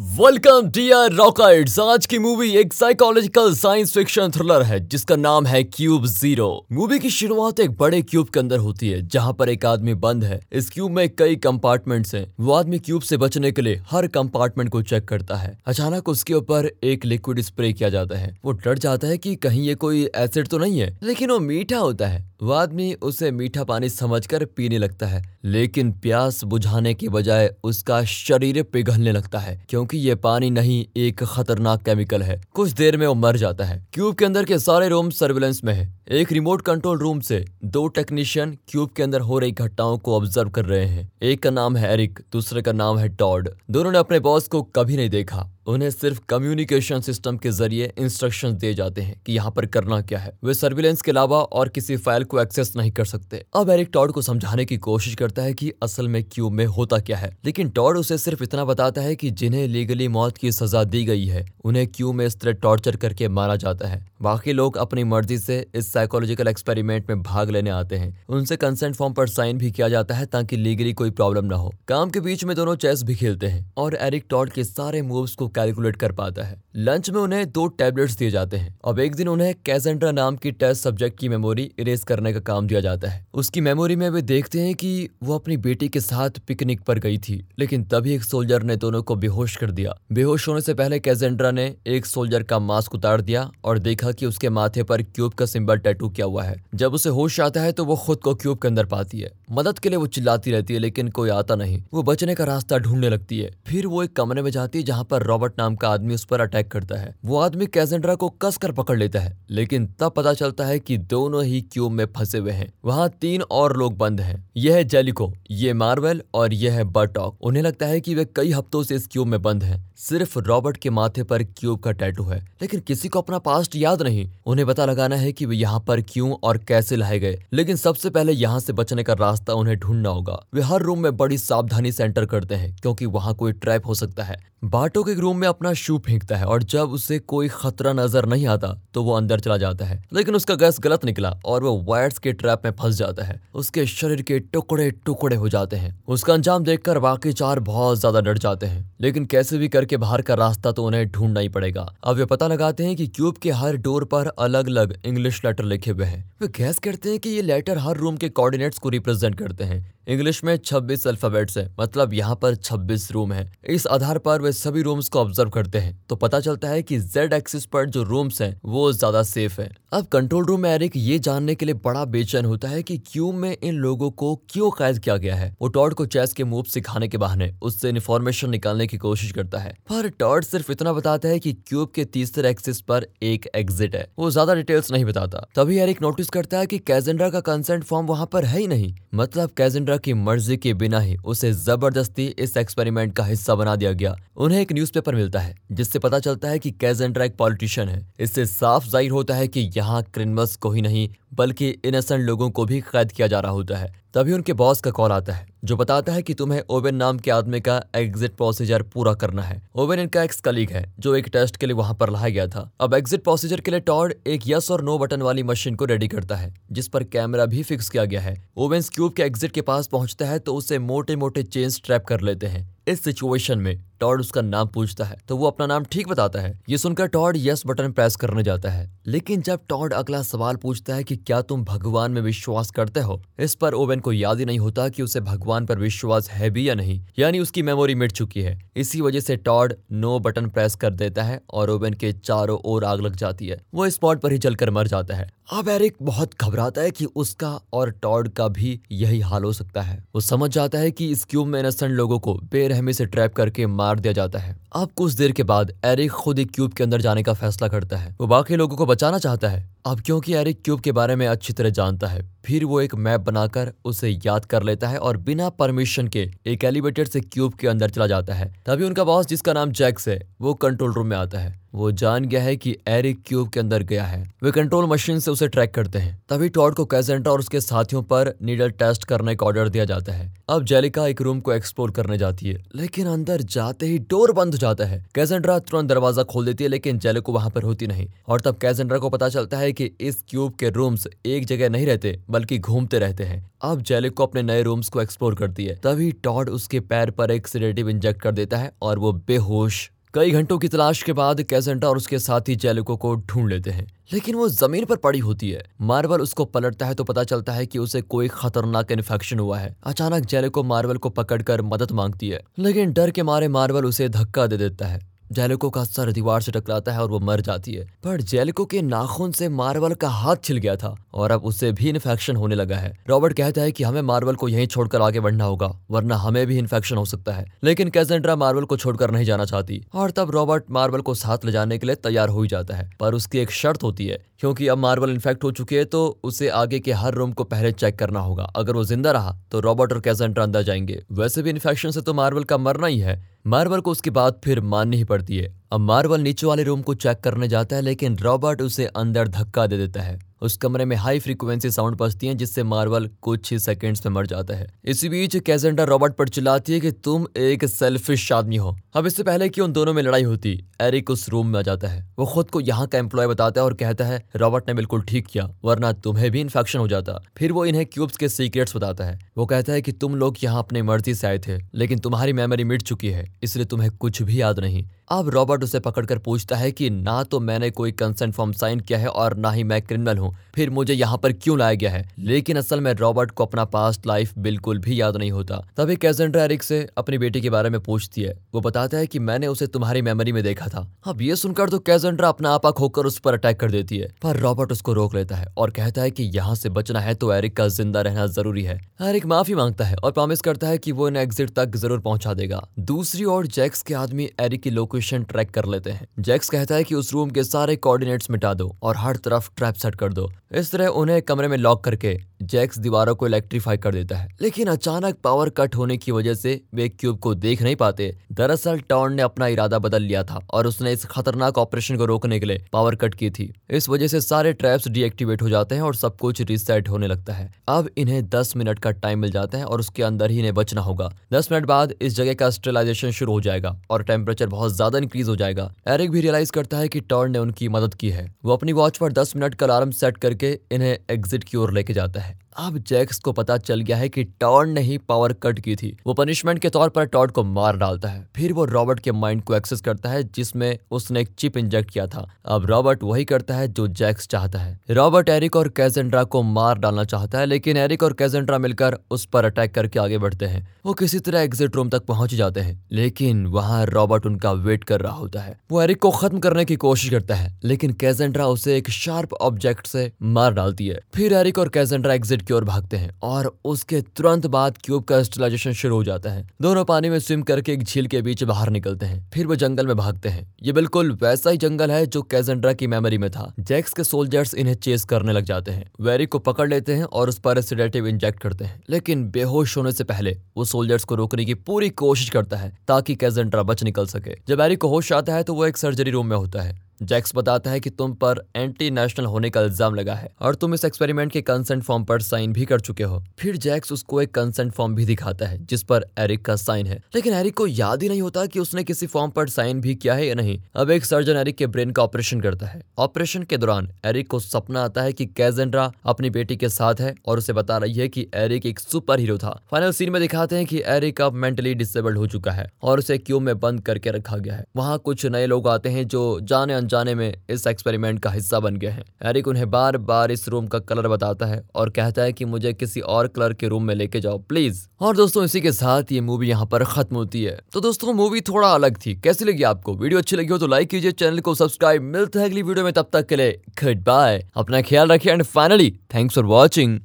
Welcome dear rockets आज की movie एक साइकोलॉजिकल साइंस फिक्शन थ्रिलर है, जिसका नाम है क्यूब ज़ीरो मूवी की शुरुआत एक बड़े क्यूब के अंदर होती है, जहाँ पर एक आदमी बंद है। इस क्यूब में कई कंपार्टमेंट्स हैं। वो आदमी क्यूब से बचने के लिए हर कंपार्टमेंट को चेक करता है। अचानक उसके ऊपर एक लिक्विड स्प्रे किया जाता है। वो डर जाता है की कहीं ये कोई एसिड तो नहीं है, लेकिन वो मीठा होता है। वो आदमी उसे मीठा पानी समझकर पीने लगता है, लेकिन प्यास बुझाने के बजाय उसका शरीर पिघलने लगता है, क्योंकि ये पानी नहीं, एक खतरनाक केमिकल है। कुछ देर में वो मर जाता है। क्यूब के अंदर के सारे रूम सर्विलेंस में है। एक रिमोट कंट्रोल रूम से दो टेक्नीशियन क्यूब के अंदर हो रही घटनाओं को ऑब्ज़र्व कर रहे हैं। एक का नाम है एरिक दूसरे का नाम है टॉड दोनों ने अपने बॉस को कभी नहीं देखा। उन्हें सिर्फ़ कम्युनिकेशन सिस्टम के ज़रिए इंस्ट्रक्शंस दिए जाते हैं कि यहाँ पर करना क्या है। वे सर्विलेंस के अलावा और किसी फ़ाइल को एक्सेस नहीं कर सकते। अब एरिक टॉड को समझाने की कोशिश करता है कि असल में क्यूब में होता क्या है। लेकिन टॉड उसे सिर्फ़ इतना बताता है कि जिन्हें लीगली मौत की सजा दी गई है, उन्हें क्यूब में इस तरह टॉर्चर करके मारा जाता है। बाकी लोग अपनी मर्ज़ी से इस साइकोलॉजिकल एक्सपेरिमेंट में भाग लेने आते हैं। उनसे कंसेंट फॉर्म पर साइन भी किया जाता है ताकि लीगली कोई प्रॉब्लम ना हो। काम के बीच में दोनों चेस भी खेलते हैं और एरिक टॉड के सारे मूव्स को कैलकुलेट कर पाता है। लंच में उन्हें दो टैबलेट्स दिए जाते हैं। अब एक दिन उन्हें कैजेंड्रा नाम की टेस्ट सब्जेक्ट की मेमोरी इरेज करने का काम दिया जाता है। उसकी मेमोरी में वे देखते हैं कि वो अपनी बेटी के साथ पिकनिक पर गई थी, लेकिन तभी एक सोल्जर ने दोनों को बेहोश कर दिया। बेहोश होने से पहले कैजेंड्रा ने एक सोल्जर का मास्क उतार दिया और देखा कि उसके माथे पर क्यूब का सिंबल टैटू किया हुआ है। जब उसे होश आता है तो वो खुद को क्यूब के अंदर पाती है। मदद के लिए वो चिल्लाती रहती है, लेकिन कोई आता नहीं। वो बचने का रास्ता ढूँढने लगती है। फिर वो एक कमरे में जाती है जहाँ पर रॉबर्ट नाम का आदमी उस पर अटैक करता है। वो आदमी कैजेंड्रा को कस कर पकड़ लेता है, लेकिन तब पता चलता है कि दोनों ही क्यूब में फंसे हुए हैं। वहाँ तीन और लोग बंद है। यह है जेलिको, ये मार्वल और यह है बर्टॉक। उन्हें लगता है की वे कई हफ्तों से इस क्यूब में बंद है। सिर्फ़ रॉबर्ट के माथे पर क्यूब का टैटू है। लेकिन किसी को अपना पास्ट याद नहीं। उन्हें पता लगाना है कि वे यहाँ पर क्यों और कैसे लाए गए? लेकिन सबसे पहले यहाँ से बचने का रास्ता उन्हें ढूंढना होगा। वे हर रूम में बड़ी सावधानी से एंटर करते हैं, क्योंकि वहाँ कोई ट्रैप हो सकता है। बाटो के रूम में अपना शू फेंकता है और जब उसे कोई खतरा नज़र नहीं आता तो वो अंदर चला जाता है। लेकिन उसका गैस गलत निकला और वो वायर्स के ट्रैप में फंस जाता है। उसके शरीर के टुकड़े टुकड़े हो जाते हैं। उसका अंजाम देखकर बाकी चार बहुत ज़्यादा डर जाते हैं। लेकिन कैसे भी करके बाहर का रास्ता तो उन्हें ढूंढना ही पड़ेगा। अब वे पता लगाते हैं कि क्यूब के हर डोर पर अलग अलग इंग्लिश लेटर लिखे हुए हैं। वे गैस करते हैं कि ये लेटर हर रूम के कोऑर्डिनेट्स को रिप्रेजेंट करते हैं। इंग्लिश में 26 अल्फाबेट्स है मतलब यहाँ पर 26 रूम है। इस आधार पर वे सभी रूम्स को ऑब्ज़र्व करते हैं। तो पता चलता है कि जेड एक्सिस पर जो रूम्स हैं, वो ज़्यादा सेफ़ है। अब कंट्रोल रूम में एरिक ये जानने के लिए बड़ा बेचैन होता है कि क्यों में इन लोगों को क्यों कैद किया गया है। वो टॉड को चेस के मूव सिखाने के बहाने, उससे इन्फॉर्मेशन निकालने की कोशिश करता है। पर टॉड सिर्फ़ इतना बताता है कि क्यूब के तीसरे एक्सिस पर एक एग्जिट है। वो ज़्यादा डिटेल्स नहीं बताता। तभी एरिक नोटिस करता है कि कैजेंड्रा का कंसेंट फॉर्म वहाँ पर है ही नहीं। मतलब कैजेंड्रा की मर्ज़ी के बिना ही उसे ज़बरदस्ती इस एक्सपेरिमेंट का हिस्सा बना दिया गया। उन्हें एक न्यूज़पेपर मिलता है, जिससे पता चलता है कि कैजेंड्रा एक पॉलिटिशियन है। इससे साफ़ ज़ाहिर होता है कि यहाँ क्रिनमस को ही नहीं बल्कि इनसेंट लोगों को भी कैद किया जा रहा होता है। तभी उनके बॉस का कॉल आता है, जो बताता है कि तुम्हें ओवेन नाम के आदमी का एग्जिट प्रोसीजर पूरा करना है। ओवेन इनका एक्स कलीग है, जो एक टेस्ट के लिए वहाँ पर लाया गया था। अब एग्जिट प्रोसीजर के लिए टॉड एक यस और नो बटन वाली मशीन को रेडी करता है, जिस पर कैमरा भी फिक्स किया गया है। ओवेन क्यूब के एग्जिट के पास पहुँचता है तो उसे मोटे मोटे चेन्स ट्रैप कर लेते हैं। इस सिचुएशन में टॉड उसका नाम पूछता है तो वो अपना नाम ठीक बताता है। ये सुनकर टॉड यस बटन प्रेस करने जाता है। लेकिन जब टॉड अगला सवाल पूछता है कि क्या तुम भगवान में विश्वास करते हो, इस पर ओवेन को याद ही नहीं होता कि उसे भगवान पर विश्वास है भी या नहीं। यानी उसकी मेमोरी मिट चुकी है। इसी वजह से टॉड नो बटन प्रेस कर देता है और ओवेन के चारों ओर आग लग जाती है। वो स्पॉट पर ही जलकर मर जाता है। अब एरिक बहुत घबराता है कि उसका और टॉड का भी यही हाल हो सकता है। वो समझ जाता है कि इस क्यूब में इनसेंट लोगों को बेरहमी से ट्रैप करके मार दिया जाता है। अब कुछ देर के बाद एरिक खुद एक क्यूब के अंदर जाने का फैसला करता है। वो बाकी लोगों को बचाना चाहता है। अब क्योंकि एरिक क्यूब के बारे में अच्छी तरह जानता है, फिर वो एक मैप बनाकर उसे याद कर लेता है और बिना परमिशन के एक एलिवेटर से क्यूब के अंदर चला जाता है। तभी उनका बॉस, जिसका नाम जैक्स है वो कंट्रोल रूम में आता है। वो जान गया है कि एरिक क्यूब के अंदर गया है। वे कंट्रोल मशीन से उसे ट्रैक करते हैं। तभी टॉड को कैजेंटा और उसके साथियों पर नीडल टेस्ट करने का ऑर्डर दिया जाता है। अब जेलिका एक रूम को एक्सप्लोर करने जाती है, लेकिन अंदर जाते ही डोर बंद जाता है। कैसेंड्रा तुरंत दरवाज़ा खोल देती है, लेकिन जेलिको वहाँ पर होती नहीं। और तब कैजेंड्रा को पता चलता है कि इस क्यूब के रूम्स एक जगह नहीं रहते, बल्कि घूमते रहते हैं। अब जेलिको अपने नए रूम्स को एक्सप्लोर करती है। तभी टॉड उसके पैर पर एक सिडेटिव इंजेक्ट कर देता है और वो बेहोश कई घंटों की तलाश के बाद कैसेंटा और उसके साथी जेलिको को ढूंढ लेते हैं। लेकिन वो ज़मीन पर पड़ी होती है। मार्वल उसको पलटता है तो पता चलता है कि उसे कोई खतरनाक इन्फेक्शन हुआ है। अचानक जेलिको मार्वल को पकड़कर मदद मांगती है। लेकिन डर के मारे मार्वल उसे धक्का दे देता है। जेलिको का सर दीवार से टकराता है और वो मर जाती है। पर जेलिको के नाखून से मार्वल का हाथ छिल गया था और अब उसे भी इन्फेक्शन होने लगा है। रॉबर्ट कहता है कि हमें मार्वल को यहीं छोड़कर आगे बढ़ना होगा, वरना हमें भी इन्फेक्शन हो सकता है। लेकिन कैसेंड्रा मार्वल को छोड़कर नहीं जाना चाहती और तब रॉबर्ट मार्वल को साथ ले जाने के लिए तैयार हो ही जाता है। पर उसकी एक शर्त होती है, क्योंकि अब मार्वल इन्फेक्ट हो चुकी है तो उसे आगे के हर रूम को पहले चेक करना होगा। अगर वो ज़िंदा रहा तो रॉबर्ट और कैसेंड्रा अंदर जाएँगे। वैसे भी इन्फेक्शन से तो मार्वल का मरना ही है। मार्वल को उसकी बात फिर माननी ही पड़ती है। अब मार्वल नीचे वाले रूम को चेक करने जाता है, लेकिन रॉबर्ट उसे अंदर धक्का दे देता है। उस कमरे में हाई फ्रीक्वेंसी साउंड बजती है, जिससे मार्वल कुछ ही सेकंड्स में मर जाता है। इसी बीच कैजेंडा रॉबर्ट पर चिल्लाती है कि तुम एक सेल्फिश आदमी हो। अब इससे पहले कि उन दोनों में लड़ाई होती एरिक उस रूम में आ जाता है। वो खुद को यहाँ का एम्प्लॉय बताता है और कहता है रॉबर्ट ने बिल्कुल ठीक किया, वरना तुम्हें भी इन्फेक्शन हो जाता। फिर वो इन्हें क्यूब्स के सीक्रेट्स बताता है। वो कहता है कि तुम लोग यहाँ अपने मर्ज़ी से आए थे, लेकिन तुम्हारी मेमोरी मिट चुकी है, इसलिए तुम्हें कुछ भी याद नहीं। अब रॉबर्ट उसे पकड़कर पूछता है कि ना तो मैंने कोई कंसेंट फॉर्म साइन किया है और ना ही मैं क्रिमिनल हूँ, फिर मुझे यहाँ पर क्यों लाया गया है? लेकिन असल में रॉबर्ट को अपना पास्ट लाइफ बिल्कुल भी याद नहीं होता। तभी कैजेंड्रा एरिक से अपनी बेटी के बारे में पूछती है। वो बताता है की मैंने उसे तुम्हारी मेमोरी में देखा था। अब ये सुनकर तो कैजेंड्रा अपना आपा खोकर उस पर अटैक कर देती है। पर रॉबर्ट उसको रोक लेता है और कहता है की यहाँ से बचना है तो एरिक का ज़िंदा रहना ज़रूरी है। एरिक माफ़ी माँगता है और प्रॉमिस करता है की वो इन एग्जिट तक ज़रूर पहुँचा देगा। दूसरी ओर जैक्स के आदमी एरिक की लोकेशन ट्रैक कर लेते हैं। जैक्स कहता है कि उस रूम के सारे कोऑर्डिनेट्स मिटा दो और हर तरफ़ ट्रैप सेट कर दो। इस तरह उन्हें कमरे में लॉक करके जैक्स दीवारों को इलेक्ट्रीफाई कर देता है। लेकिन अचानक पावर कट होने की वजह से वे क्यूब को देख नहीं पाते। दरअसल टॉर्न ने अपना इरादा बदल लिया था और उसने इस खतरनाक ऑपरेशन को रोकने के लिए पावर कट की थी। इस वजह से सारे ट्रैप्स डीएक्टिवेट हो जाते हैं और सब कुछ रिसेट होने लगता है। अब इन्हें दस मिनट का टाइम मिल जाता है और उसके अंदर ही इन्हें बचना होगा। दस मिनट बाद इस जगह का स्टेलाइजेशन शुरू हो जाएगा और टेम्परेचर बहुत ज़्यादा इंक्रीज हो जाएगा। एरिक भी रियलाइज़ करता है कि टॉर्न ने उनकी मदद की है। वो अपनी वॉच पर दस मिनट का अलार्म सेट करके इन्हें एग्जिट की ओर लेके जाता है। अब जैक्स को पता चल गया है कि टॉड ने ही पावर कट की थी। वो पनिशमेंट के तौर पर टॉड को मार डालता है। फिर वो रॉबर्ट के माइंड को एक्सेस करता है, जिसमें उसने एक चिप इंजेक्ट किया था। अब रॉबर्ट वही करता है जो जैक्स चाहता है। रॉबर्ट एरिक और कैजेंड्रा को मार डालना चाहता है, लेकिन एरिक और कैजेंड्रा मिलकर उस पर अटैक करके आगे बढ़ते हैं। वो किसी तरह एग्जिट रूम तक पहुँच जाते हैं, लेकिन वहाँ रॉबर्ट उनका वेट कर रहा होता है। वो एरिक को खत्म करने की कोशिश करता है, लेकिन कैजेंड्रा उसे एक शार्प ऑब्जेक्ट से मार डालती है। फिर एरिक और कैजेंड्रा एग्जिट की ओर भागते हैं और उसके तुरंत बाद क्यूब का स्टेलाइजेशन शुरू हो जाता है। दोनों पानी में स्विम करके एक झील के बीच बाहर निकलते हैं, फिर वो जंगल में भागते हैं। ये बिल्कुल वैसा ही जंगल है जो कैजेंड्रा की मेमोरी में था। जैक्स के सोल्जर्स इन्हें चेस करने लग जाते हैं। वेरी को पकड़ लेते हैं और उस पर सिडेटिव इंजेक्ट करते हैं। लेकिन बेहोश होने से पहले वो सोल्जर्स को रोकने की पूरी कोशिश करता है, ताकि कैजेंड्रा बच निकल सके। जब एरिक को होश आता है तो वो एक सर्जरी रूम में होता है। जैक्स बताता है कि तुम पर एंटी नेशनल होने का इल्ज़ाम लगा है और तुम इस एक्सपेरिमेंट के कंसेंट फॉर्म पर साइन भी कर चुके हो। फिर जैक्स उसको एक कंसेंट फॉर्म भी दिखाता है, जिस पर एरिक का साइन है। लेकिन एरिक को याद ही नहीं होता कि उसने किसी फॉर्म पर साइन भी किया है या नहीं। अब एक सर्जन एरिक के ब्रेन का ऑपरेशन करता है। ऑपरेशन के दौरान एरिक को सपना आता है कि कैजेंड्रा अपनी बेटी के साथ है और उसे बता रही है कि एरिक एक सुपर हीरो था। फाइनल सीन में दिखाते हैं कि एरिक अब मेंटली डिसेबल्ड हो चुका है और उसे क्यूब में बंद करके रखा गया है। वहाँ कुछ नए लोग आते हैं जो जाने अनजाने में इस एक्सपेरिमेंट का हिस्सा बन गए हैं। एरिक उन्हें बार बार इस रूम का कलर बताता है और कहता है कि मुझे किसी और कलर के रूम में लेके जाओ, प्लीज़। और दोस्तों, इसी के साथ ये मूवी यहाँ पर खत्म होती है। तो दोस्तों, मूवी थोड़ा अलग थी। कैसी लगी आपको? वीडियो अच्छी लगी हो तो लाइक कीजिए, चैनल को सब्सक्राइब। मिलता है अगली वीडियो में, तब तक के लिए, गुड बाय। अपना ख्याल रखिए and finally thanks for watching